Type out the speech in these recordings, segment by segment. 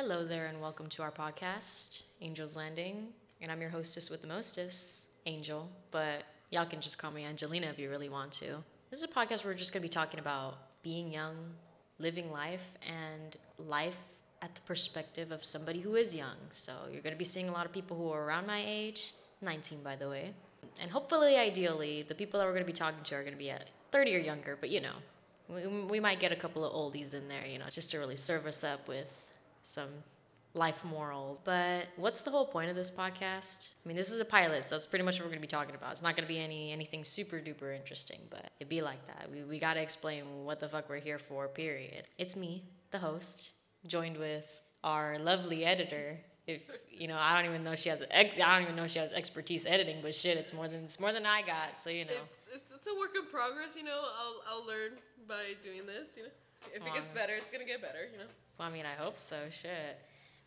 Hello there, and welcome to our podcast, Angel's Landing. And I'm your hostess with the mostest, Angel, but y'all can just call me Angelina if you really want to. This is a podcast where we're just gonna be talking about being young, living life, and life at the perspective of somebody who is young. So you're gonna be seeing a lot of people who are around my age, 19 by the way. And hopefully, ideally, the people that we're gonna be talking to are gonna be at 30 or younger, but you know, we, we might get a couple of oldies in there, you know, just to really serve us up with some life morals. But what's the whole point of this podcast? I mean, this is a pilot, so that's pretty much what we're gonna be talking about. It's not gonna be any anything super duper interesting, but it'd be like that. We, we gotta explain what the fuck we're here for, period. It's me, the host, joined with our lovely editor. If you know, I don't even know she has ex- I don't even know she has expertise editing, but shit, it's more than it's more than I got. So you know, It's, it's it's a work in progress, you know. I'll I'll learn by doing this, you know. If it gets better, it's gonna get better, you know. Well, I mean, I hope so. Shit.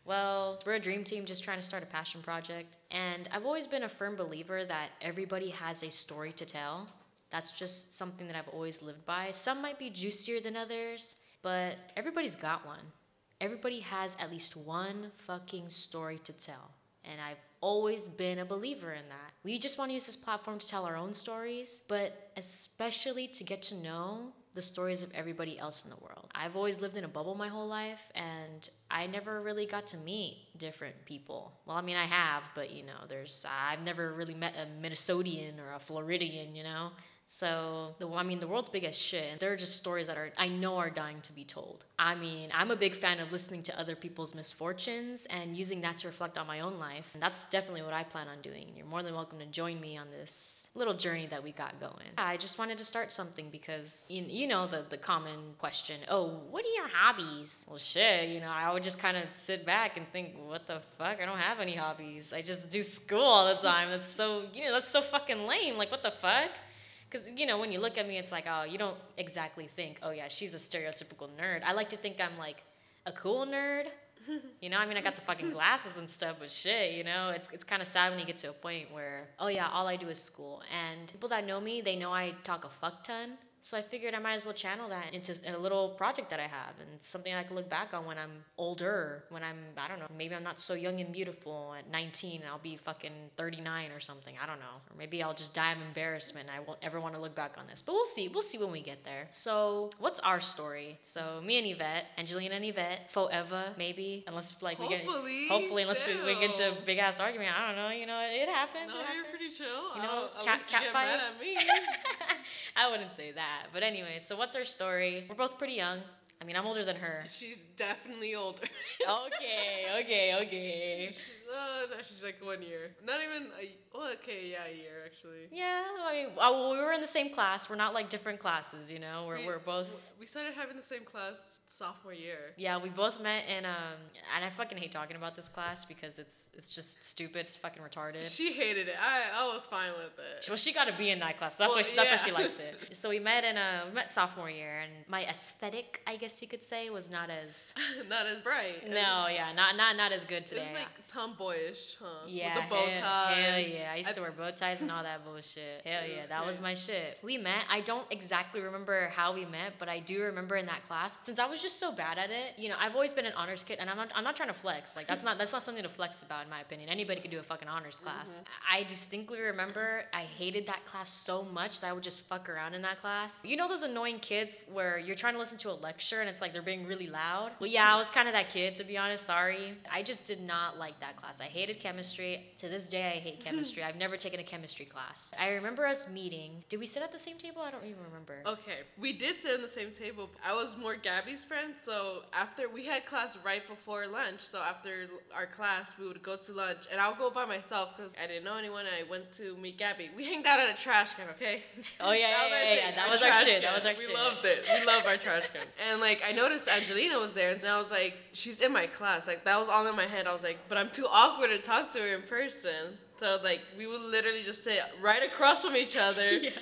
Well, we're a dream team just trying to start a passion project. And I've always been a firm believer that everybody has a story to tell. That's just something that I've always lived by. Some might be juicier than others, but everybody's got one. Everybody has at least one fucking story to tell. And I've always been a believer in that. We just want to use this platform to tell our own stories, but especially to get to know the stories of everybody else in the world. I've always lived in a bubble my whole life, and I never really got to meet different people. Well, I mean, I have, but you know, there's I've never really met a Minnesotian or a Floridian, you know. So, the, I mean, the world's big as shit. And there are just stories that are, I know, are dying to be told. I mean, I'm a big fan of listening to other people's misfortunes and using that to reflect on my own life. And that's definitely what I plan on doing. You're more than welcome to join me on this little journey that we got going. I just wanted to start something because, you, you know, the, the common question oh, what are your hobbies? Well, shit, you know, I would just kind of sit back and think, what the fuck? I don't have any hobbies. I just do school all the time. That's so, you know, that's so fucking lame. Like, what the fuck? Because, you know, when you look at me, it's like, oh, you don't exactly think, oh, yeah, she's a stereotypical nerd. I like to think I'm like a cool nerd. You know, I mean, I got the fucking glasses and stuff, but shit, you know, it's, it's kind of sad when you get to a point where, oh, yeah, all I do is school. And people that know me, they know I talk a fuck ton. So I figured I might as well channel that into a little project that I have and something I can look back on when I'm older, when I'm, I don't know, maybe I'm not so young and beautiful at 19 and I'll be fucking 39 or something. I don't know. Or maybe I'll just die of embarrassment and I won't ever want to look back on this. But we'll see. We'll see when we get there. So what's our story? So me and Yvette, Angelina and Yvette, forever, maybe, unless like we get, Hopefully, hopefully, unless we, we get into a big ass argument. I don't know. You know, it happens. No, it you're pretty chill. You know, cat- cat fight? mad at me. I wouldn't say that. But anyway, so what's our story? We're both pretty young. I mean, I'm older than her. she's definitely older. okay, okay, okay. she's, uh, she's like one year. Not even a. Oh, okay, yeah, a year actually. Yeah, I mean, uh, we were in the same class. We're not like different classes, you know. We're, We- we're both. We started having the same class sophomore year. Yeah, we both met in um, and I fucking hate talking about this class because it's it's just stupid, it's fucking retarded. She hated it. I I was fine with it. Well, she got to be in that class. So that's why Well, she, that's why she likes it. So we met in a we met sophomore year, and my aesthetic, I guess you could say, was not as Not as bright. no, yeah, not not not as good It today. was like tomboyish, huh? Yeah, With the bow hell, ties. Hell yeah, I used I- to wear bow ties and all that bullshit. Hell yeah, was that was my shit. We met. I don't exactly remember how we met, but I do remember in that class. Since I was just so bad at it, you know, I've always been an honors kid, and I'm not. I'm not trying to flex. Like that's not. That's not something to flex about, in my opinion. Anybody could do a fucking honors mm-hmm. class. I distinctly remember I hated that class so much that I would just fuck around in that class. You know those annoying kids where you're trying to listen to a lecture and it's like they're being really loud. Well, yeah, I was kind of that kid to be honest. Sorry, I just did not like that class. I hated chemistry. To this day, I hate chemistry. I've never taken a chemistry class. I remember us meeting. Did we sit at the same table? I don't even remember. Okay, we did sit in the same table. I was more Gabby's friend, so after we had class right before lunch, so after our class, we would go to lunch, and I'll go by myself because I didn't know anyone, and I went to meet Gabby. We hanged out at a trash can, okay? Oh, yeah, That was yeah, our yeah, yeah, that was our shit, that was our we shit. loved it. We love our trash can. And like, I noticed Angelina was there, and I was like, she's in my class. Like that was all in my head. I was like, but I'm too awkward to talk to her in person. So like, we would literally just sit right across from each other. and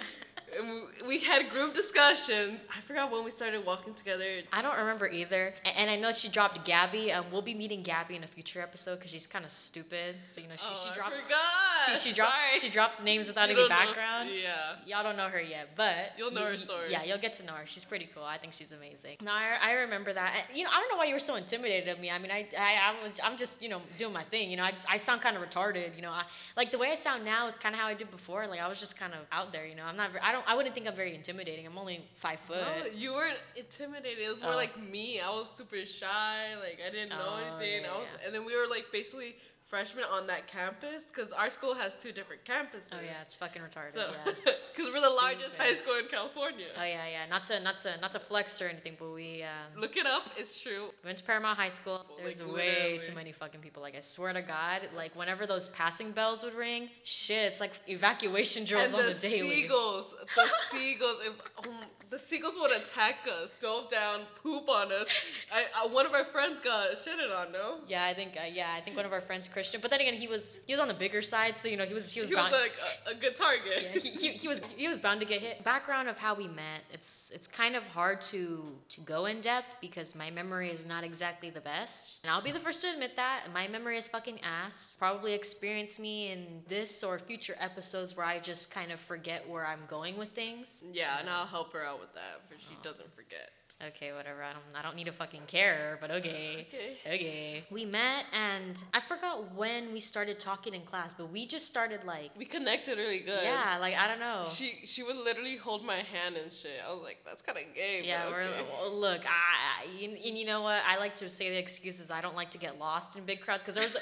we, we had group discussions. I forgot when we started walking together. I don't remember either. A- And I know she dropped Gabby. Um, we'll be meeting Gabby in a future episode because she's kind of stupid. So you know, she, oh, she I drops forgot. she, she drops Sorry. she drops names without any don't know- background. Yeah. Y'all don't know her yet, but You'll know you- her story. Yeah, you'll get to know her. She's pretty cool. I think she's amazing. No, I, I remember that. And, You know, I don't know why you were so intimidated of me. I mean, I, I, I was I'm just you know doing my thing. You know, I just I sound kind of retarded. You know, I, like the way I sound now is kind of how I did before. Like I was just kind of out there. You know, I'm not. I don't. I wouldn't think I'm very intimidating. I'm only five foot. No, you weren't intimidated. It was more Oh. like me. I was super shy. Like I didn't know Oh, anything. yeah, I was, yeah. and then we were like basically freshmen on that campus because our school has two different campuses. Oh yeah, it's fucking retarded. so yeah. because we're the largest high school in California. Oh yeah, yeah. Not to not to not to flex or anything, but we um, Look it up. It's true. went to Paramount High School. There's Like, way literally. too many fucking people. Like I swear to God, like whenever those passing bells would ring, shit, it's like evacuation drills and on the, the, daily. seagulls, the seagulls, if, um, the seagulls would attack us, dove down, poop on us. I, I, one of our friends got shitted on. No, Yeah, I think uh, yeah, I think one of our friends Christian. But then again, he was he was on the bigger side, so you know he was he was he bound. was like a, a good target. yeah, he, he, he was he was bound to get hit. Background of how we met. It's it's kind of hard to to go in depth because my memory is not exactly the best, and I'll be the first to admit that my memory is fucking ass. Probably experience me in this or future episodes where I just kind of forget where I'm going with things. Yeah, and I'll help her out with that, but she doesn't forget. Okay, whatever. I don't I don't need to fucking care, but okay. Okay. Okay. We met and I forgot when we started talking in class, but we just started like We connected really good. yeah, like I don't know. She she would literally hold my hand and shit. I was like, that's kind of gay. yeah, but we're, well, look, I, I and, and you know what? I like to say the excuses. I don't like to get lost in big crowds because there was,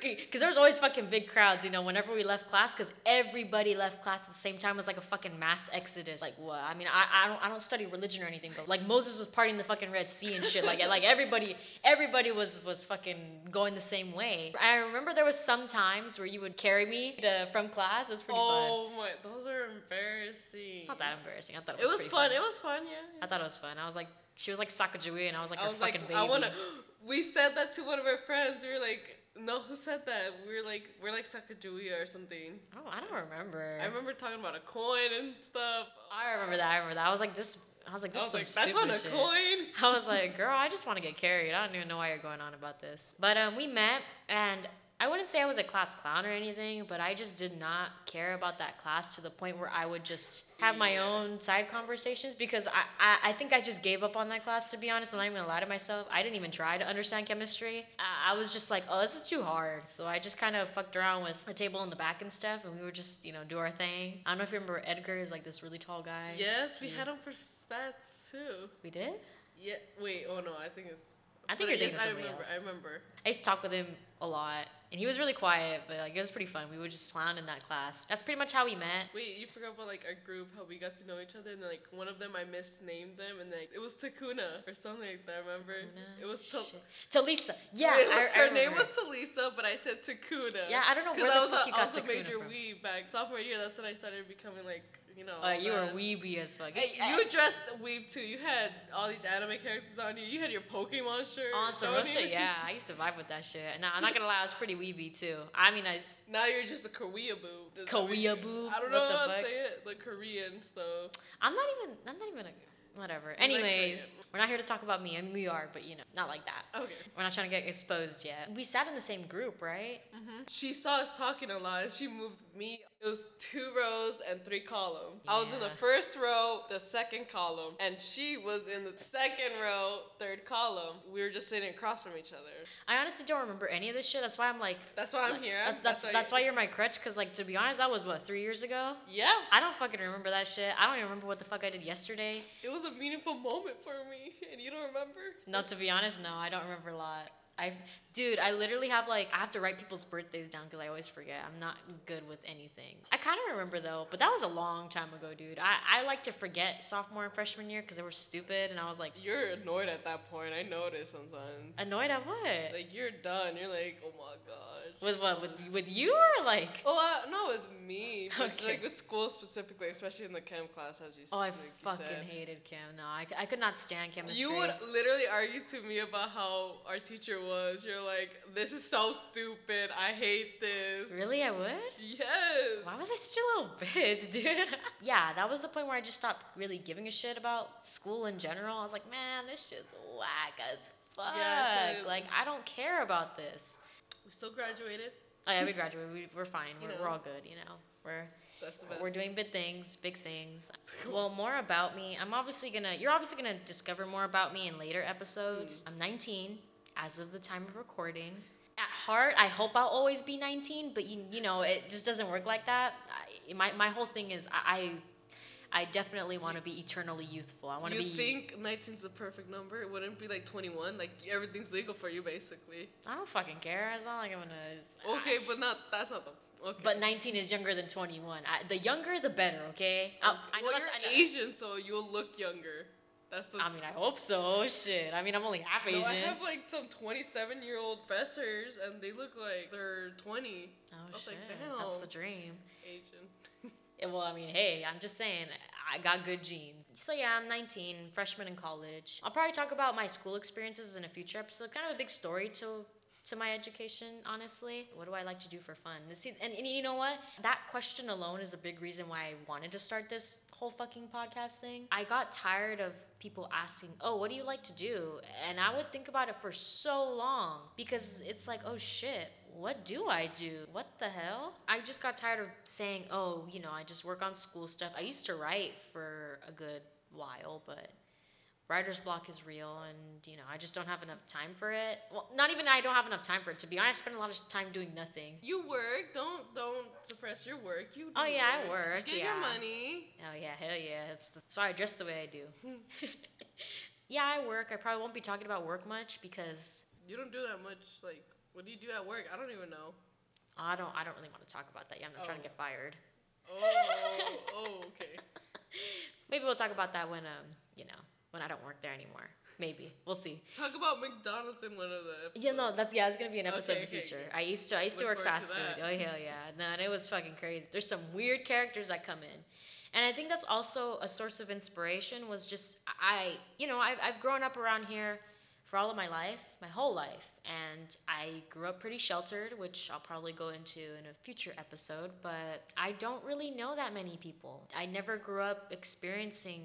because there was always fucking big crowds. You know, whenever we left class, because everybody left class at the same time. It was like a fucking mass exodus. Like what? I mean, I, I don't I don't study religion or anything, but like Moses was parting the fucking Red Sea and shit. Like like everybody everybody was was fucking going the same way. I remember there was some times where you would carry me the, from class. It was pretty fun. oh my, those are embarrassing. It's not that embarrassing. I thought it was. It was, pretty fun. It was fun. Yeah. I thought it was fun. I was like, she was like Sacagawea, and I was like I was like, fucking baby. I wanna. We said that to one of our friends. We were like, no, who said that? We were like, we're like Sacagawea or something. Oh, I don't remember. I remember talking about a coin and stuff. I remember that. I remember that. I was like, this. I was like, I this was is like, that's not a shit. coin. I was like, girl, I just want to get carried. I don't even know why you're going on about this. But um, we met, and I wouldn't say I was a class clown or anything, but I just did not care about that class to the point where I would just have my own side conversations because I, I, I think I just gave up on that class, to be honest. I'm not even gonna lie to myself. I didn't even try to understand chemistry. I, I was just like, oh, this is too hard. So I just kind of fucked around with a table in the back and stuff, and we would just, you know, do our thing. I don't know if you remember Edgar is like this really tall guy. Yes, we Yeah. had him for stats too. We did? Yeah. Wait. Oh no, I think it's. I think but you're yes, thinking of I remember. else. I remember. I used to talk with him a lot, and he was really quiet, but like it was pretty fun. We would just clown in that class. That's pretty much how we met. Wait, you forgot about like our group, how we got to know each other, and like one of them I misnamed them, and like it was Takuna or something like that. Remember? Takuna? It was Tal- Talisa. Yeah, It was, I her name was Talisa, but I said Takuna. Yeah, I don't know Because where I was fuck a, you I got was a major from. weeb back sophomore year. That's when I started becoming like you know. All you were weeby as fuck. Hey, you dressed weeb too. You had all these anime characters on you. You had your Pokemon shirt. on some real shit, yeah. I used to vibe with that shit. Nah, I'm not gonna lie, I was pretty weeby too. I mean, I s- Now you're just a Koreaboo. Does that Korea make- boo? I don't know how to say it. The Korean stuff. I'm not even. I'm not even a. Whatever. Anyways, we're not here to talk about me. I mean, we are, but you know, not like that. Okay. We're not trying to get exposed yet. We sat in the same group, right? hmm She saw us talking a lot. and She moved me. It was two rows and three columns. I was in the first row, the second column, and she was in the second row, third column. We were just sitting across from each other. I honestly don't remember any of this shit. That's why I'm like. That's why I'm like, here. That's that's, that's why you're my crutch. Cause like to be honest, that was what three years ago. Yeah, I don't fucking remember that shit. I don't even remember what the fuck I did yesterday. it was a meaningful moment for me, and you don't remember? No, to be honest, no, I don't remember a lot. I, dude, I literally have like I have to write people's birthdays down because I always forget. I'm not good with anything. I kind of remember though, but that was a long time ago, dude. I, I like to forget sophomore and freshman year because they were stupid, and I was like You're annoyed at that point. I noticed sometimes. annoyed at what? Like you're done. You're like, oh my gosh. with what? With with you or like? Oh, uh, not with me, but Okay. like with school specifically, especially in the chem class, as you said. Oh, I like fucking hated chem. No, I, I could not stand chemistry. You would literally argue to me about how our teacher was. You're like, this is so stupid. I hate this. Really, I would? Yes. Why was I such a little bitch, dude? yeah, that was the point where I just stopped really giving a shit about school in general. I was like, man, this shit's whack as fuck. Same. like, I don't care about this. We still graduated. Oh, yeah, we graduated. We, we're fine. We're, we're all good, you know. We're That's the best. we're doing big things, big things. Well, more about me. I'm obviously gonna. You're obviously gonna discover more about me in later episodes. Mm. I'm 19 as of the time of recording. At heart, I hope I'll always be 19, but you you know it just doesn't work like that. I, my my whole thing is I I, I definitely want to be eternally youthful. I want to You be. You think 19 is the perfect number? It wouldn't be like 21. Like everything's legal for you, basically. I don't fucking care. It's not like I'm gonna. Okay, but not. That's not the. Okay. But 19 is younger than 21. I, the younger, the better. Okay. I, I know well, you're I Asian, so you'll look younger. That's. I mean, I hope so. Shit. I mean, I'm only half Asian. No, I have like some 27 year old professors, and they look like they're 20. oh I was shit. like, That's the dream. Asian. Well, I mean, hey, I'm just saying, I got good genes. So yeah, I'm 19, freshman in college. I'll probably talk about my school experiences in a future episode. Kind of a big story to to my education, honestly. What do I like to do for fun? See, and, and you know what? That question alone is a big reason why I wanted to start this whole fucking podcast thing. I got tired of people asking, "Oh, what do you like to do?" And I would think about it for so long because it's like, "Oh shit, what do I do? What the hell? I just got tired of saying, oh, you know, I just work on school stuff. I used to write for a good while, but writer's block is real and, you know, I just don't have enough time for it. Well, not even I don't have enough time for it. To be honest, I spend a lot of time doing nothing. You work. Don't don't suppress your work. You. Do Oh, yeah, I work, Get yeah. your money. Oh, yeah, hell yeah. That's, that's why I dress the way I do. yeah, I work. I probably won't be talking about work much because You don't do that much. Like, what do you do at work? I don't even know. I don't, I don't really want to talk about that. Yeah, I'm not trying to Oh. get fired. Oh, oh, okay. Maybe we'll talk about that when, um, you know, when I don't work there anymore. Maybe. We'll see. Talk about McDonald's in one of the. Episodes. Yeah, no, that's yeah, it's gonna be an episode Okay, in the okay, future. okay. I used to I used to work forward to fast food. Oh hell yeah. No, and it was fucking crazy. There's some weird characters that come in. And I think that's also a source of inspiration was just I you know, I've I've grown up around here for all of my life, my whole life. And I grew up pretty sheltered, which I'll probably go into in a future episode, but I don't really know that many people. I never grew up experiencing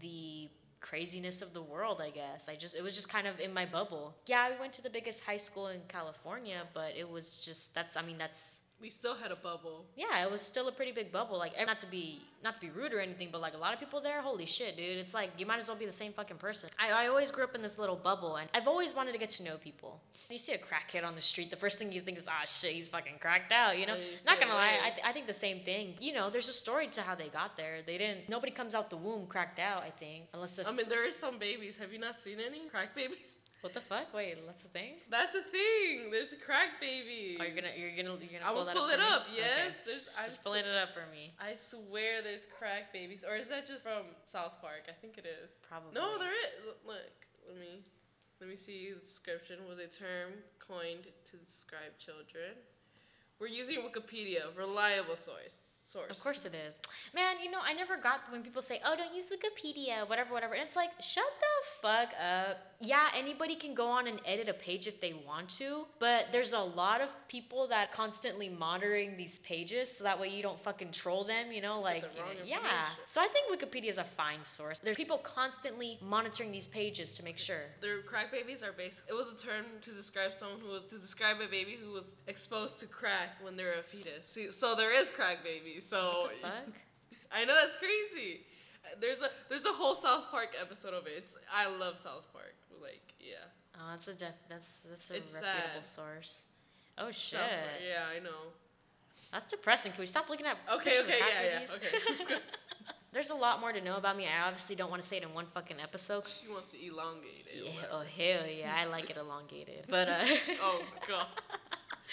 the craziness of the world, I guess. I just it was just kind of in my bubble. Yeah, I went to the biggest high school in California, but it was just that's I mean that's We still had a bubble. yeah, it was still a pretty big bubble. Like not to be not to be rude or anything, but like a lot of people there, holy shit, dude. It's like you might as well be the same fucking person. I, I always grew up in this little bubble and I've always wanted to get to know people. When you see a crackhead on the street, the first thing you think is, ah shit, he's fucking cracked out, you know? You Not gonna lie, I, th- I think the same thing. You know, there's a story to how they got there. They didn't nobody comes out the womb cracked out, I think. Unless if I mean, there are some babies. Have you not seen any crack babies? What the fuck? Wait, that's a thing? That's a thing. There's a crack baby. Are you gonna you're gonna you're gonna I pull will that pull up it for me? up, yes, Okay. there's- Just- I'm just so- pulling it up for me. I swear there's crack babies. Or is that just from South Park? I think it is. Probably. No, there is. Look, let me let me see the description. Was a term coined to describe children. We're using Wikipedia, reliable source. Source. Of course it is. Man, you know, I never got when people say, oh, don't use Wikipedia, whatever, whatever. And it's like, shut the fuck up. Yeah, anybody can go on and edit a page if they want to, but there's a lot of people that constantly monitoring these pages so that way you don't fucking troll them, you know? Like, you know, yeah. So I think Wikipedia is a fine source. There's people constantly monitoring these pages to make sure. Their crack babies are basic. It was a term to describe someone who was to describe a baby who was exposed to crack when they were a fetus. See, so there is crack babies. So Fuck. I know that's crazy. There's a there's a whole South Park episode of it. It's, I love South Park. Like yeah, Oh, that's a def- that's that's a It's reputable sad. source. Oh shit. Park. Yeah, I know. That's depressing. Can we stop looking at Okay, okay, yeah, yeah, okay. There's a lot more to know about me. I obviously don't want to say it in one fucking episode. She wants to elongate it. Yeah, oh hell yeah, I like it elongated. But uh Oh god,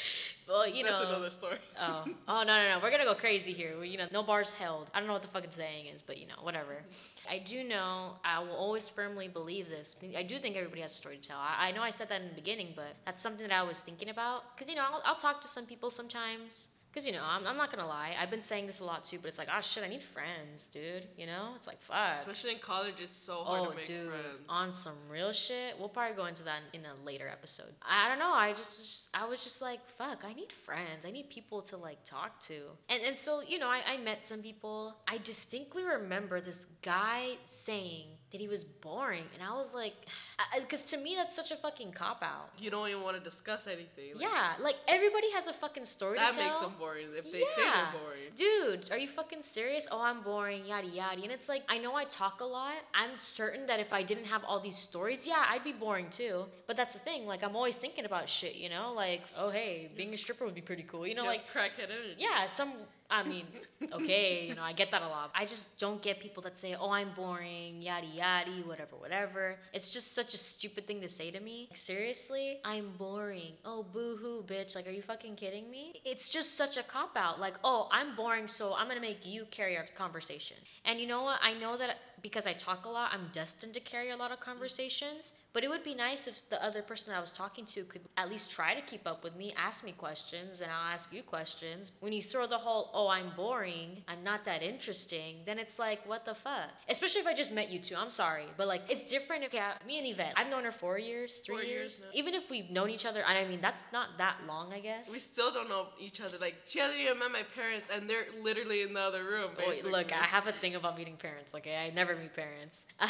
well, you that's know another story. Oh, oh no, no, no. We're gonna go crazy here. We, you know, no bars held. I don't know what the fucking saying is, but you know, whatever. I do know. I will always firmly believe this. I do think everybody has a story to tell. I, I know I said that in the beginning, but that's something that I was thinking about. Cause you know, I'll, I'll talk to some people sometimes. Because, you know, I'm, I'm not going to lie. I've been saying this a lot too, but it's like, oh shit, I need friends, dude. You know? It's like, fuck. Especially in college, it's so hard Oh, to make dude, friends. on some real shit. We'll probably go into that in a later episode. I don't know. I just, just I was just like, fuck. I need friends. I need people to like talk to. And and so you know, I, I met some people. I distinctly remember this guy saying that he was boring, and I was like, because to me that's such a fucking cop out. you don't even want to discuss anything. Like, Yeah, like everybody has a fucking story That to tell. That makes them boring if they say they're boring. Dude, are you fucking serious? Oh, I'm boring, yada yada. And it's like, I know I talk a lot. I'm certain that if I didn't have all these stories, yeah, I'd be boring too. But that's the thing, like, I'm always thinking about shit, you know? Like, oh, hey, being a stripper would be pretty cool. You know, like, crackhead energy. yeah, some, I mean, okay, you know, I get that a lot. I just don't get people that say, oh, I'm boring, yada yada, whatever, whatever. It's just such a stupid thing to say to me. Like, seriously? I'm boring. Oh, boo hoo, bitch. Like, are you fucking kidding me? It's just such a cop out. Like, oh, I'm boring, so I'm gonna make you carry our conversation. And you know what? I know that because I talk a lot, I'm destined to carry a lot of conversations. But it would be nice if the other person that I was talking to could at least try to keep up with me, ask me questions, and I'll ask you questions. When you throw the whole, oh, I'm boring, I'm not that interesting, then it's like, what the fuck? Especially if I just met you two, I'm sorry. But like, it's different if, yeah, me and Yvette, I've known her four years, three Four years. years. Even if we've known each other, and I mean, that's not that long, I guess. We still don't know each other. Like she hasn't even met my parents, and they're literally in the other room. Wait, Basically. look, I have a thing about meeting parents, okay? I never meet parents.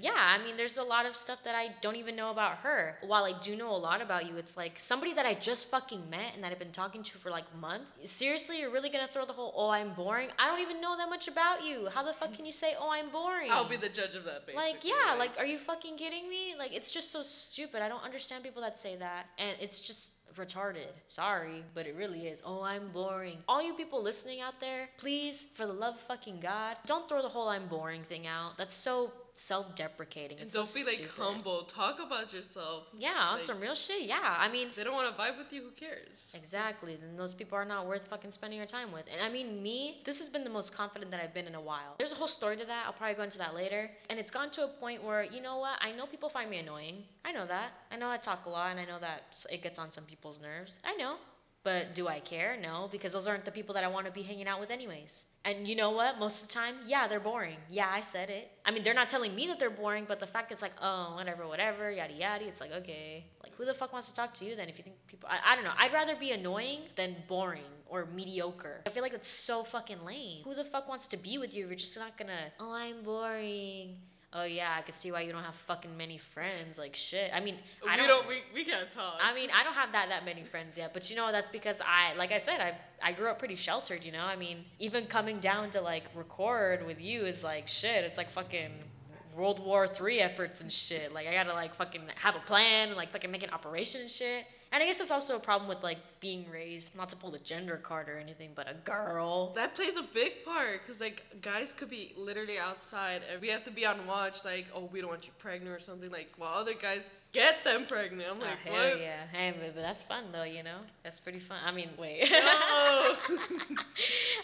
yeah, I mean, there's a lot of stuff that I don't even know about her. While I do know a lot about you, it's like somebody that I just fucking met and that I've been talking to for like months. Seriously, you're really gonna throw the whole, oh, I'm boring? I don't even know that much about you. How the fuck can you say, oh, I'm boring? I'll be the judge of that. Basically. Like, yeah, like, are you fucking kidding me? Like, it's just so stupid. I don't understand people that say that. And it's just retarded. Sorry, but it really is. Oh, I'm boring. All you people listening out there, please, for the love of fucking God, don't throw the whole I'm boring thing out. That's so self deprecating. and don't so be like stupid. humble. Talk about yourself. Yeah, on Like- some real shit. Yeah, I mean, they don't want to vibe with you. Who cares? Exactly. Then those people are not worth fucking spending your time with. And I mean, me, this has been the most confident that I've been in a while. There's a whole story to that. I'll probably go into that later. And it's gone to a point where, you know what? I know people find me annoying. I know that. I know I talk a lot and I know that it gets on some people's nerves. I know. But do I care? No, because those aren't the people that I want to be hanging out with, anyways. And you know what? Most of the time, yeah, they're boring. Yeah, I said it. I mean, they're not telling me that they're boring, but the fact it's like, oh, whatever, whatever, yada yada. It's like, okay, like who the fuck wants to talk to you then? If you think people, I, I don't know. I'd rather be annoying than boring or mediocre. I feel like that's so fucking lame. Who the fuck wants to be with you if you're just not gonna? Oh, I'm boring. Oh yeah, I can see why you don't have fucking many friends. Like shit. I mean, I we don't. We, we can't talk. I mean, I don't have that that many friends yet, but you know that's because I, like I said, I I grew up pretty sheltered. You know, I mean, even coming down to like record with you is like shit. It's like fucking World War Three efforts and shit. Like I gotta like fucking have a plan, like fucking make an operation and shit. And I guess that's also a problem with like being raised, not to pull the gender card or anything, but a girl. that plays a big part because like guys could be literally outside and we have to be on watch like oh we don't want you pregnant or something like while other guys get them pregnant i'm Oh, like hell what yeah. Hey, but, but that's fun though, you know? That's pretty fun. I mean, wait. no.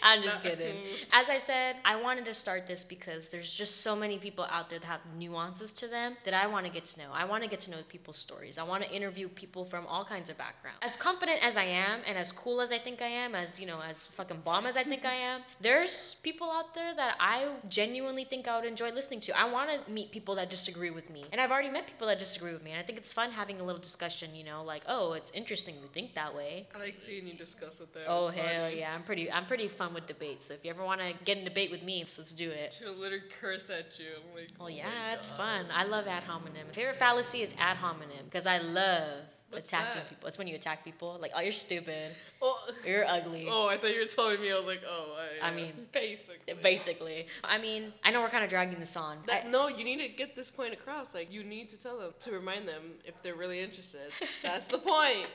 I'm just Not kidding. As I said, I wanted to start this because there's just so many people out there that have nuances to them that I want to get to know. I want to get to know people's stories. I want to interview people from all kinds of backgrounds. As confident as I am and as cool as I think I am, as, you know, as fucking bomb as I think I am, there's people out there that I genuinely think I would enjoy listening to. I want to meet people that disagree with me. And I've already met people that disagree with me. I think it's fun having a little discussion, you know, like, oh, it's interesting to think that way. i like seeing you discuss with them Oh It's hell funny. yeah! I'm pretty I'm pretty fun with debates. So if you ever want to get in debate with me, let's do it. she'll literally curse at you i'm like Oh oh yeah, it's God. fun. I love ad hominem. My favorite fallacy is ad hominem because I love What's attacking that? people. It's when you attack people. Like, oh, you're stupid. oh, You're ugly. oh i thought you were telling me i was like oh I, I mean, basically Basically, I mean, I know we're kind of dragging this on. That, I- no, you need to get this point across. Like, you need to tell them to remind them if they're really interested. That's the point.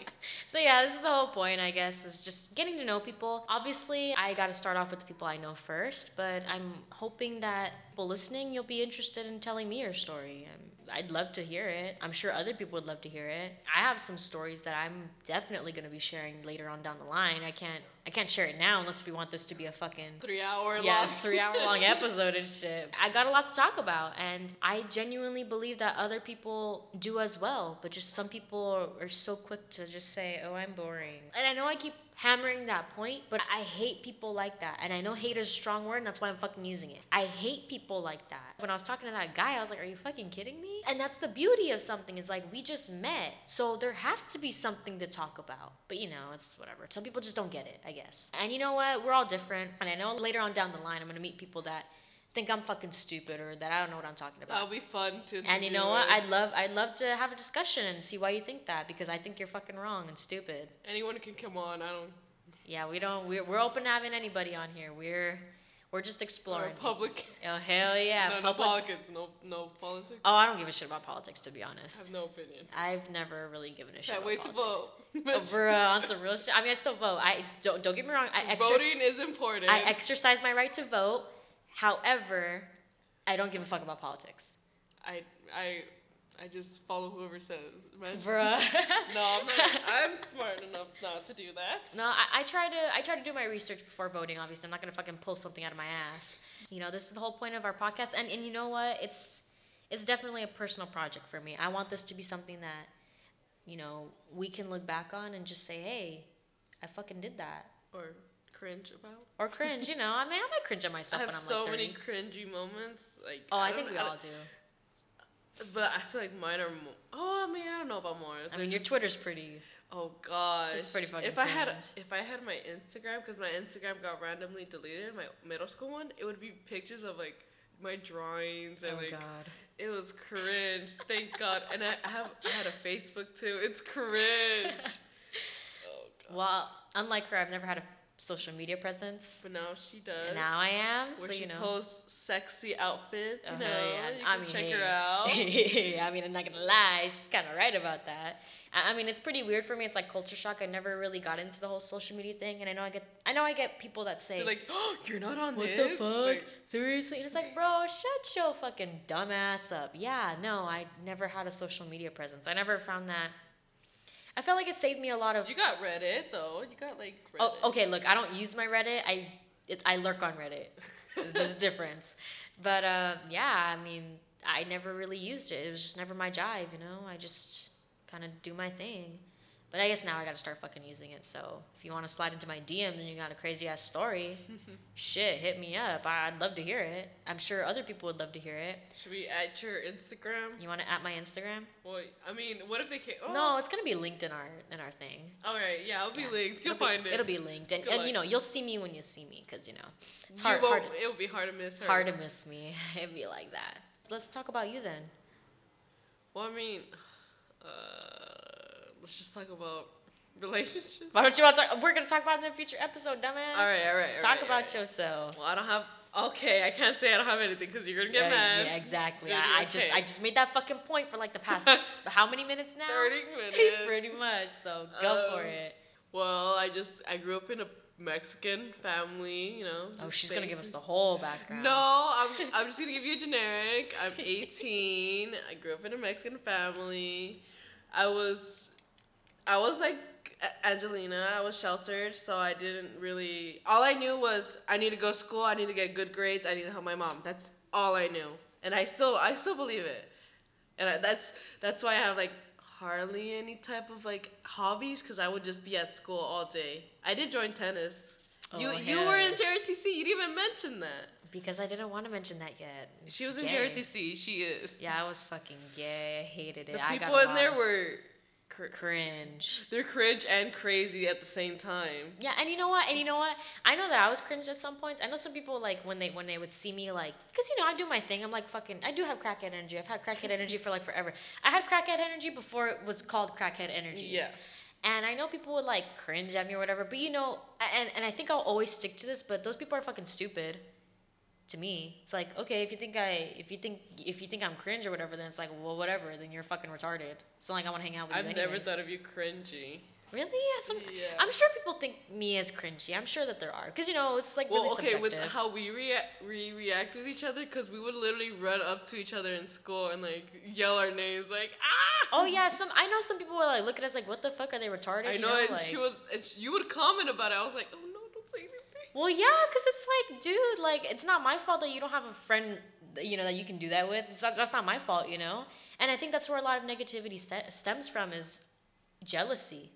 So yeah, this is the whole point, I guess, is just getting to know people. Obviously, I got to start off with the people I know first, but I'm hoping that people listening, you'll be interested in telling me your story. Um, I'd love to hear it. I'm sure other people would love to hear it. I have some stories that I'm definitely going to be sharing later on down the line. I can't I can't share it now unless we want this to be a fucking Three hour yeah, long. three hour long episode and shit. I got a lot to talk about, and I genuinely believe that other people do as well. But just some people are, are so quick to just say, "Oh, I'm boring," and I know I keep hammering that point, but I hate people like that. And I know hate is a strong word, and that's why I'm fucking using it. I hate people like that. When I was talking to that guy, I was like, "Are you fucking kidding me?" And that's the beauty of something is like we just met, so there has to be something to talk about. But you know, it's whatever. Some people just don't get it, I guess. And you know what? We're all different, and I know later on down the line, I'm gonna meet people that think I'm fucking stupid or that I don't know what I'm talking about. That'll be fun to. And you know what? I'd love I'd love to have a discussion and see why you think that because I think you're fucking wrong and stupid. Anyone can come on. I don't. Yeah, we don't we're, we're open to having anybody on here. We're we're just exploring. public. Oh hell yeah, no, no public. politics. No, no politics. oh, I don't give a shit about politics to be honest. I have no opinion. I've never really given a shit. Can't about wait to politics. vote. Oh, bruh, on some real shit. I mean, I still vote. I don't don't get me wrong. I exer- Voting is important. I exercise my right to vote. However, I don't give a fuck about politics. I I I just follow whoever says. Imagine- Bruh. No, I'm not. I'm smart enough not to do that. No, I, I try to I try to do my research before voting. Obviously, I'm not gonna fucking pull something out of my ass. You know, this is the whole point of our podcast, and and you know what? It's it's definitely a personal project for me. I want this to be something that, you know, we can look back on and just say, hey, I fucking did that, Or cringe about. or cringe. You know, I mean, I might cringe at I myself have when I'm so like 30. many cringy moments. Like oh, I, don't- think we all do. But I feel like mine are. Mo- oh, I mean, I don't know about more. I mean, your Twitter's pretty. Oh gosh, It's pretty fucking If I had if I had my Instagram, because my Instagram got randomly deleted, my middle school one, it would be pictures of like my drawings and Oh like God. it was cringe. Thank God. And I, I have I had a Facebook too. It's cringe. oh God. Well, unlike her, I've never had a social media presence. But now she does. And now I am, where so she you know. posts sexy outfits. You Oh, know, yeah. you I mean, check hey. her out. I mean, I'm not gonna lie, she's kind of right about that. I I mean, it's pretty weird for me. It's like culture shock. I never really got into the whole social media thing, and I know I get, I know I get people that say, They're like, oh, you're not on "What this. What the fuck? Like, Seriously?" And it's like, bro, shut your fucking dumb ass up. Yeah, no, I never had a social media presence. I never found that. I felt like it saved me a lot of. you got Reddit though. You got like Reddit. Oh, okay. Look, I don't use my Reddit. I it, I lurk on Reddit. There's a difference. But uh, yeah, I mean, I never really used it. It was just never my jive, you know. I just kind of do my thing. But I guess now I got to start fucking using it. So if you want to slide into my DMs and you got a crazy ass story, shit, hit me up. I- I'd love to hear it. I'm sure other people would love to hear it. Should we add your Instagram? You want to at my Instagram? Well, I mean, what if they can't? Oh, No, it's gonna be linked in our in our thing. All right, yeah, it'll be Yeah. linked. You'll It'll be- find it. It'll be linked, and, Good and you know you'll see me when you see me, cause you know it's hard. hard It'll be hard to miss her. hard to miss me. It'd be like that. Let's talk about you then. Well, I mean, uh, let's just talk about relationships. Why don't you want to talk? We're gonna talk about it in the future episode, dumbass. All right, all right. all Talk right, about right. yourself. Well, I don't have. Okay, I can't say I don't have anything because you're gonna get yeah, mad. yeah, exactly. So, I, I just. I just made that fucking point for like the past how many minutes now? Thirty minutes. Pretty much. So go for Um, it. Well, I just I grew up in a Mexican family. You know. Oh, she's gonna give us the whole background. No, I'm, I'm just gonna give you a generic. I'm 18. I grew up in a Mexican family. I was, I was like Angelina. I was sheltered, so I didn't really. All I knew was I need to go to school. I need to get good grades. I need to help my mom. That's all I knew, and I still, I still believe it. And I, that's that's why I have like hardly any type of like hobbies because I would just be at school all day. I did join tennis. you Oh, you hell were in JRTC. You didn't even mention that. Because I didn't want to mention that yet. She was in Gay. JRTC. She is. Yeah, I was fucking gay. I hated it. The I got people in there were. Cr- cringe. they're cringe and crazy at the same time. Yeah, and you know what? And you know what? I know that I was cringe at some points. I know some people like when they when they would see me like, because you know I do my thing. I'm like fucking. I do have crackhead energy. I've had crackhead energy for like forever. I had crackhead energy before it was called crackhead energy. Yeah. And I know people would like cringe at me or whatever, but you know, and and I think I'll always stick to this. But those people are fucking stupid. To me, it's like okay, if you think I, if you think, if you think I'm cringe or whatever, then it's like, well, whatever. Then you're fucking retarded. It's not like I want to hang out with you. I've you. never thought of you cringy. Really? Yeah, some, Yeah. I'm sure people think me as cringy. I'm sure that there are, because you know it's like Well, really okay, with how we react, we react with each other, because we would literally run up to each other in school and like yell our names, like ah. oh yeah, some I know some people will like look at us like, what the fuck are they retarded? I you know, and like, she was, and she, you would comment about it. I was like, oh no. Don't say anything. Well, yeah, because it's like, dude, like, it's not my fault that you don't have a friend, you know, that you can do that with. It's not, that's not my fault, you know? And I think that's where a lot of negativity st- stems from is jealousy.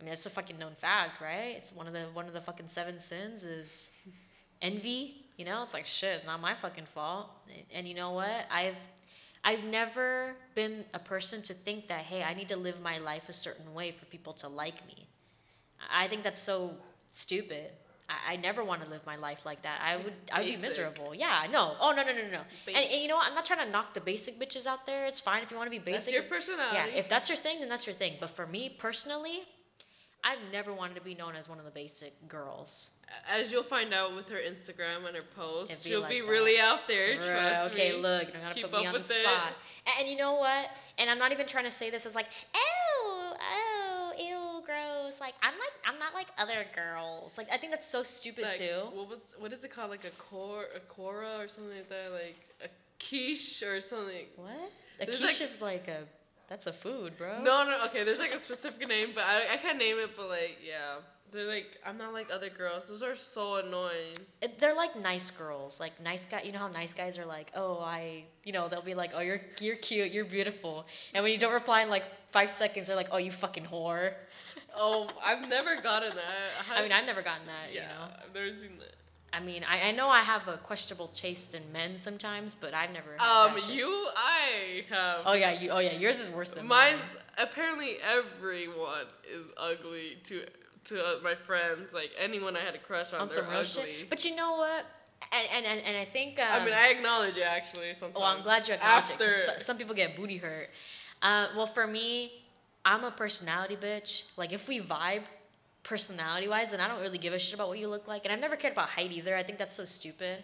I mean, that's a fucking known fact, right? It's one of the one of the fucking seven sins is envy. You know, it's like shit. It's not my fucking fault. And, and you know what? I've I've never been a person to think that hey, I need to live my life a certain way for people to like me. I think that's so stupid. I, I never want to live my life like that. I would I would be miserable. Yeah, no. Oh no no no no. no. And, and you know what? I'm not trying to knock the basic bitches out there. It's fine if you want to be basic. That's your personality. yeah, if that's your thing, then that's your thing. But for me personally, I've never wanted to be known as one of the basic girls. As you'll find out with her Instagram and her posts, be she'll like be that. really out there. Right, Trust okay, me. look, you don't gotta Keep put me on the spot. And, and you know what? And I'm not even trying to say this as like, gross. Like I'm like I'm not like other girls. Like I think that's so stupid Like, too. What was what is it called? Like a cor a cora or something like that. Like a quiche or something. What? A There's, quiche like- is like a that's a food, bro. No, no. Okay, there's like a specific name, but I, I can't name it. But like, yeah, they're like I'm not like other girls. Those are so annoying. It- they're like nice girls, like nice guy. You know how nice guys are like, oh, I, you know, they'll be like, oh, you're you're cute, you're beautiful, and when you don't reply in like five seconds, they're like, oh, you fucking whore. Oh, I've never gotten that. I mean, I've never gotten that. yeah, You know, I've never seen that. I mean, I, I know I have a questionable taste in men sometimes, but I've never. Um, you, I have. Oh yeah, you. Oh yeah, yours is worse than Mine's mine. apparently everyone is ugly to to uh, my friends. Like anyone I had a crush on, on they're ugly. shit. But you know what? And and and, I think. Um, I mean, I acknowledge it actually. Sometimes. Well, I'm glad you acknowledge After, it because some people get booty hurt. Uh, well, for me, I'm a personality bitch. Like, if we vibe personality wise, then I don't really give a shit about what you look like. And I've never cared about height either. I think that's so stupid.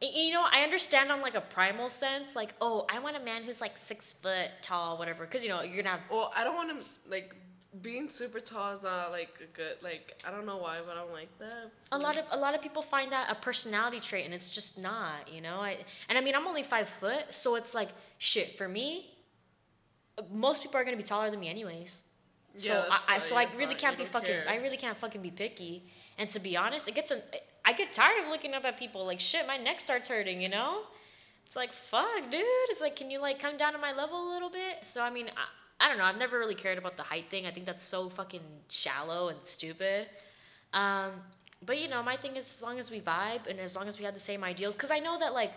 You know, I understand on like a primal sense, like, oh, I want a man who's like six foot tall, whatever. Because, you know, you're gonna have Well, I don't want to like being super tall is not like a good like I don't know why, but I don't like that. a lot of a lot of people find that a personality trait and it's just not you know i and i mean i'm only five foot so it's like shit for me most people are going to be taller than me anyways so Yeah, I, I so i really fine. can't be fucking care. i really can't fucking be picky and to be honest it gets a I get tired of looking up at people like shit my neck starts hurting you know it's like fuck dude it's like can you like come down to my level a little bit so i mean i, I don't know i've never really cared about the height thing i think that's so fucking shallow and stupid um, but you know, my thing is as long as we vibe and as long as we have the same ideals, because I know that like,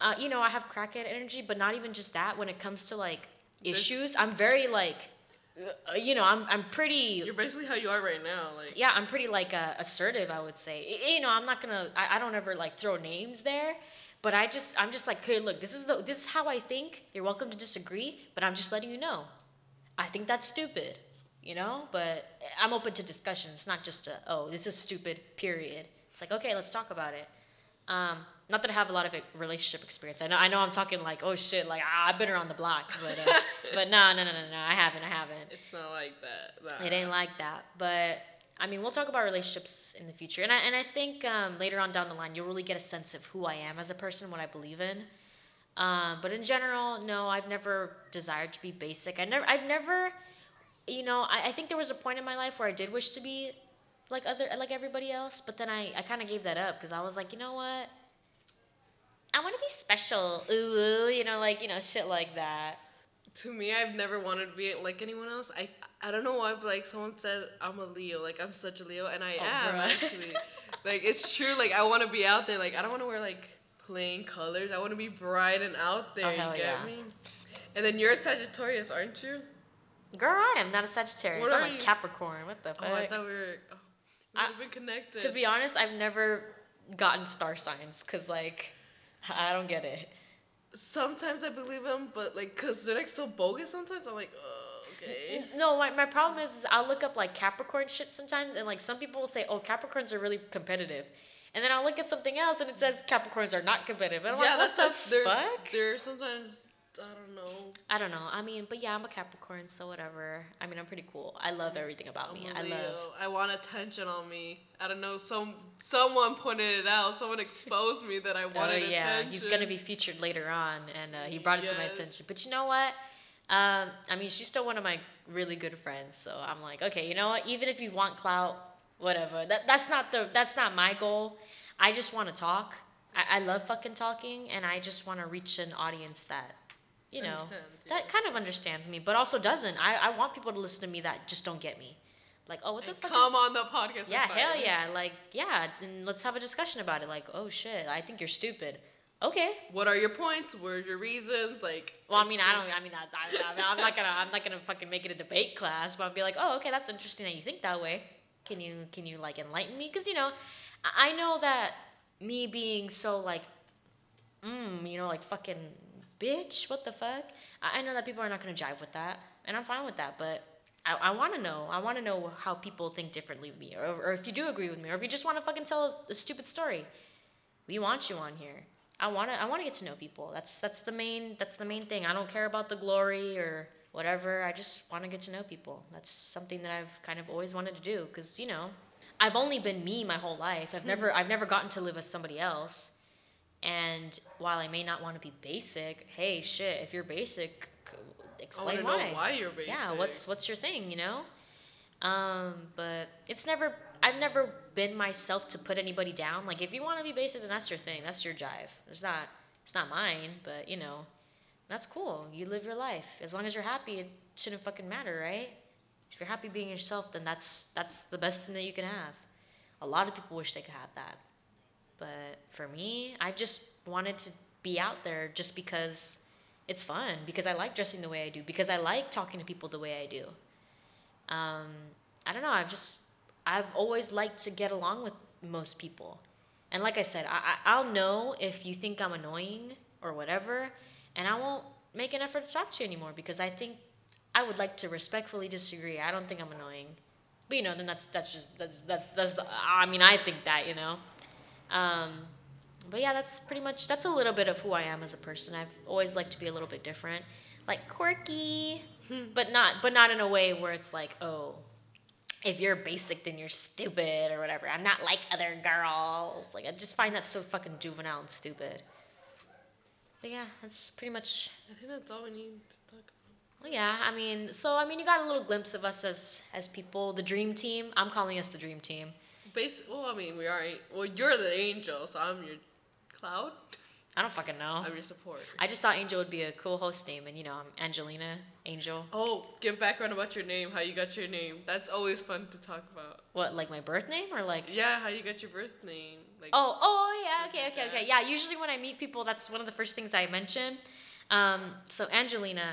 uh, you know, I have crackhead energy, but not even just that. When it comes to like issues, I'm very like, uh, you know, I'm I'm pretty. You're basically how you are right now. Like Yeah, I'm pretty like uh, assertive. I would say. You know, I'm not gonna. I, I don't ever like throw names there. But I just, I'm just like, okay, look, this is the, this is how I think. You're welcome to disagree, but I'm just letting you know. I think that's stupid, you know. But I'm open to discussion. It's not just a, oh, this is stupid. Period. It's like, okay, let's talk about it. Um, not that I have a lot of relationship experience. I know, I know, I'm talking like, oh shit, like ah, I've been around the block, but, uh, but no, no, no, no, no, I haven't, I haven't. it's not like that. It ain't like that. But I mean, we'll talk about relationships in the future, and I and I think um, later on down the line, you'll really get a sense of who I am as a person, what I believe in. Um, but in general, no, I've never desired to be basic. I never, I've never, you know, I, I think there was a point in my life where I did wish to be like other, like everybody else, but then I, I kind of gave that up because I was like, you know what? I want to be special, ooh, you know, like you know, shit like that. To me, I've never wanted to be like anyone else. I I don't know why, but like someone said I'm a Leo. Like I'm such a Leo, and I Oh, am bruh. actually. like it's true. Like I want to be out there. Like I don't want to wear like plain colors. I want to be bright and out oh, there. Oh, you get yeah. me? And then you're a Sagittarius, aren't you? Girl, I am not a Sagittarius. What I'm like you? Capricorn. What the fuck? Oh, I thought we were. Oh, we have been connected. To be honest, I've never gotten star signs because, like, I don't get it. Sometimes I believe them, but like, cause they're like so bogus. Sometimes I'm like, oh, okay. No, my, my problem is, is I'll look up like Capricorn shit sometimes, and like some people will say, oh, Capricorns are really competitive. And then I'll look at something else and it says Capricorns are not competitive. And I'm yeah, like, what that's the. They're, fuck? they're sometimes I don't know. I don't know. I mean, but yeah, I'm a Capricorn, so whatever. I mean, I'm pretty cool. I love everything about I'm me. I love. I want attention on me. I don't know. Some someone pointed it out. Someone exposed me that I Oh wanted yeah, attention. he's gonna be featured later on, and uh, he brought it to my attention. But you know what? Um, I mean, she's still one of my really good friends, so I'm like, okay, you know what? Even if you want clout, whatever. That that's not the that's not my goal. I just want to talk. I, I love fucking talking, and I just want to reach an audience that, you know, Understand, that kind of understands me, but also doesn't. I I want people to listen to me that just don't get me. Like, oh, what the And fuck? is- come on the podcast. yeah, hell yeah. Like, yeah, and let's have a discussion about it. Like, oh shit, I think you're stupid. Okay. What are your points? Where's your reasons? Like. Well, I mean, I don't. I mean, I, I, I'm not gonna. I'm not gonna fucking make it a debate class. But I'll be like, oh, okay, that's interesting that you think that way. Can you can you like enlighten me? Because you know, I know that me being so like, mm, you know, like fucking bitch. What the fuck? I, know that people are not gonna jive with that, and I'm fine with that. But I, I want to know. I want to know how people think differently of me, or, or if you do agree with me, or if you just want to fucking tell a stupid story. We want you on here. I want to. I want to get to know people. That's that's the main. That's the main thing. I don't care about the glory or whatever. I just want to get to know people. That's something that I've kind of always wanted to do. Cause you know, I've only been me my whole life. I've never. I've never gotten to live as somebody else. And while I may not want to be basic, hey, shit, if you're basic, explain why. know why you're basic. Yeah, what's what's your thing, you know? Um, but it's never I've never been myself to put anybody down. Like if you want to be basic, then that's your thing. That's your jive. It's not it's not mine, but you know, that's cool. You live your life. As long as you're happy, it shouldn't fucking matter, right? If you're happy being yourself, then that's that's the best thing that you can have. A lot of people wish they could have that. But for me, I just wanted to be out there just because it's fun, because I like dressing the way I do, because I like talking to people the way I do. Um, I don't know. I've just I've always liked to get along with most people, and like I said, I, I I'll know if you think I'm annoying or whatever, and I won't make an effort to talk to you anymore because I think I would like to respectfully disagree. I don't think I'm annoying, but you know, then that's that's just that's that's that's the. I mean, I think that you know. Um, but yeah, that's pretty much that's a little bit of who I am as a person. I've always liked to be a little bit different, like quirky, but not but not in a way where it's like, oh, if you're basic then you're stupid or whatever. I'm not like other girls. Like I just find that so fucking juvenile and stupid. But yeah, that's pretty much I think that's all we need to talk about. well, yeah, I mean, so I mean, you got a little glimpse of us as as people, the dream team. I'm calling us the dream team. Basic. Well, I mean, we are. Well, you're the angel, so I'm your cloud. I don't fucking know. I'm your support. I just thought Angel would be a cool host name, and you know, I'm Angelina Angel. Oh, give background about your name. How you got your name. That's always fun to talk about. What, like my birth name or like? Yeah, how you got your birth name. Like. Oh, oh yeah, okay, like okay, that. okay. Yeah, usually when I meet people, that's one of the first things I mention. Um, so Angelina,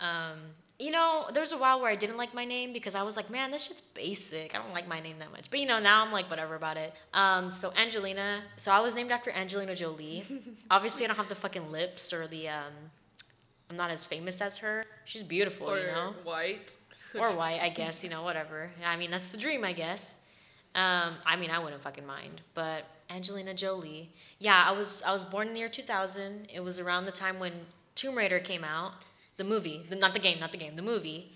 um, you know, there was a while where I didn't like my name because I was like, man, this shit's basic. I don't like my name that much. But you know, now I'm like, whatever about it. Um, so Angelina, so I was named after Angelina Jolie. Obviously, I don't have the fucking lips or the, um, I'm not as famous as her. She's beautiful, or you know white. or white, I guess. You know, whatever. I mean, that's the dream, I guess. Um, I mean, I wouldn't fucking mind. But Angelina Jolie, yeah, I was I was born in the year 2000. It was around the time when Tomb Raider came out, the movie, the, not the game, not the game, the movie.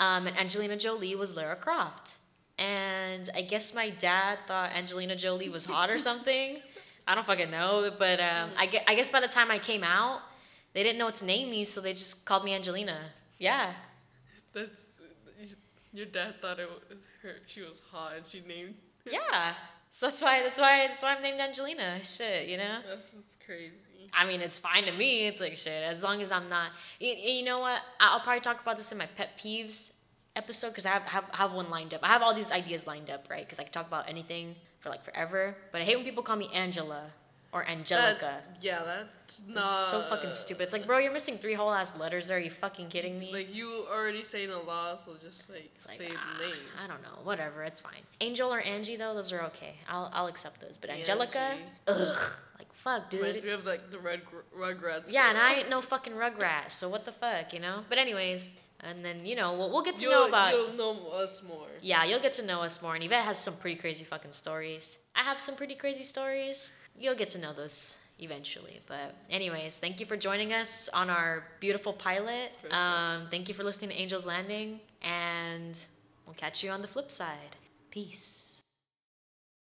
Um, and Angelina Jolie was Lara Croft. And I guess my dad thought Angelina Jolie was hot or something. I don't fucking know, but um, I, guess, I guess by the time I came out, they didn't know what to name me, so they just called me Angelina. Yeah. That's. Your dad thought it was her. She was hot, and she named. Yeah. So that's why that's why that's why I'm named Angelina. Shit, you know. That's just crazy. I mean, it's fine to me. It's like shit. As long as I'm not. You, you know what? I'll probably talk about this in my pet peeves episode because I have, have have one lined up. I have all these ideas lined up, right? Because I can talk about anything for like forever. But I hate when people call me Angela or Angelica. That, yeah, that's It's so fucking stupid. It's like, bro, you're missing three whole ass letters there. Are you fucking kidding me? Like you already saying a law, so just like It's like, say ah, the name. I don't know. Whatever. It's fine. Angel or Angie though, those are okay. I'll I'll accept those. But Angelica, Angie. ugh, fuck, dude. Reminds me of like the red gr- Rugrats. Yeah, and. I ain't no fucking Rugrat, so what the fuck, you know? But anyways, and then you know we'll, we'll get to You'll, know about. you'll know us more. Yeah, you'll get to know us more, and Yvette has some pretty crazy fucking stories. I have some pretty crazy stories. You'll get to know those eventually. But anyways, thank you for joining us on our beautiful pilot. Um, thank you for listening to Angel's Landing, and we'll catch you on the flip side. Peace.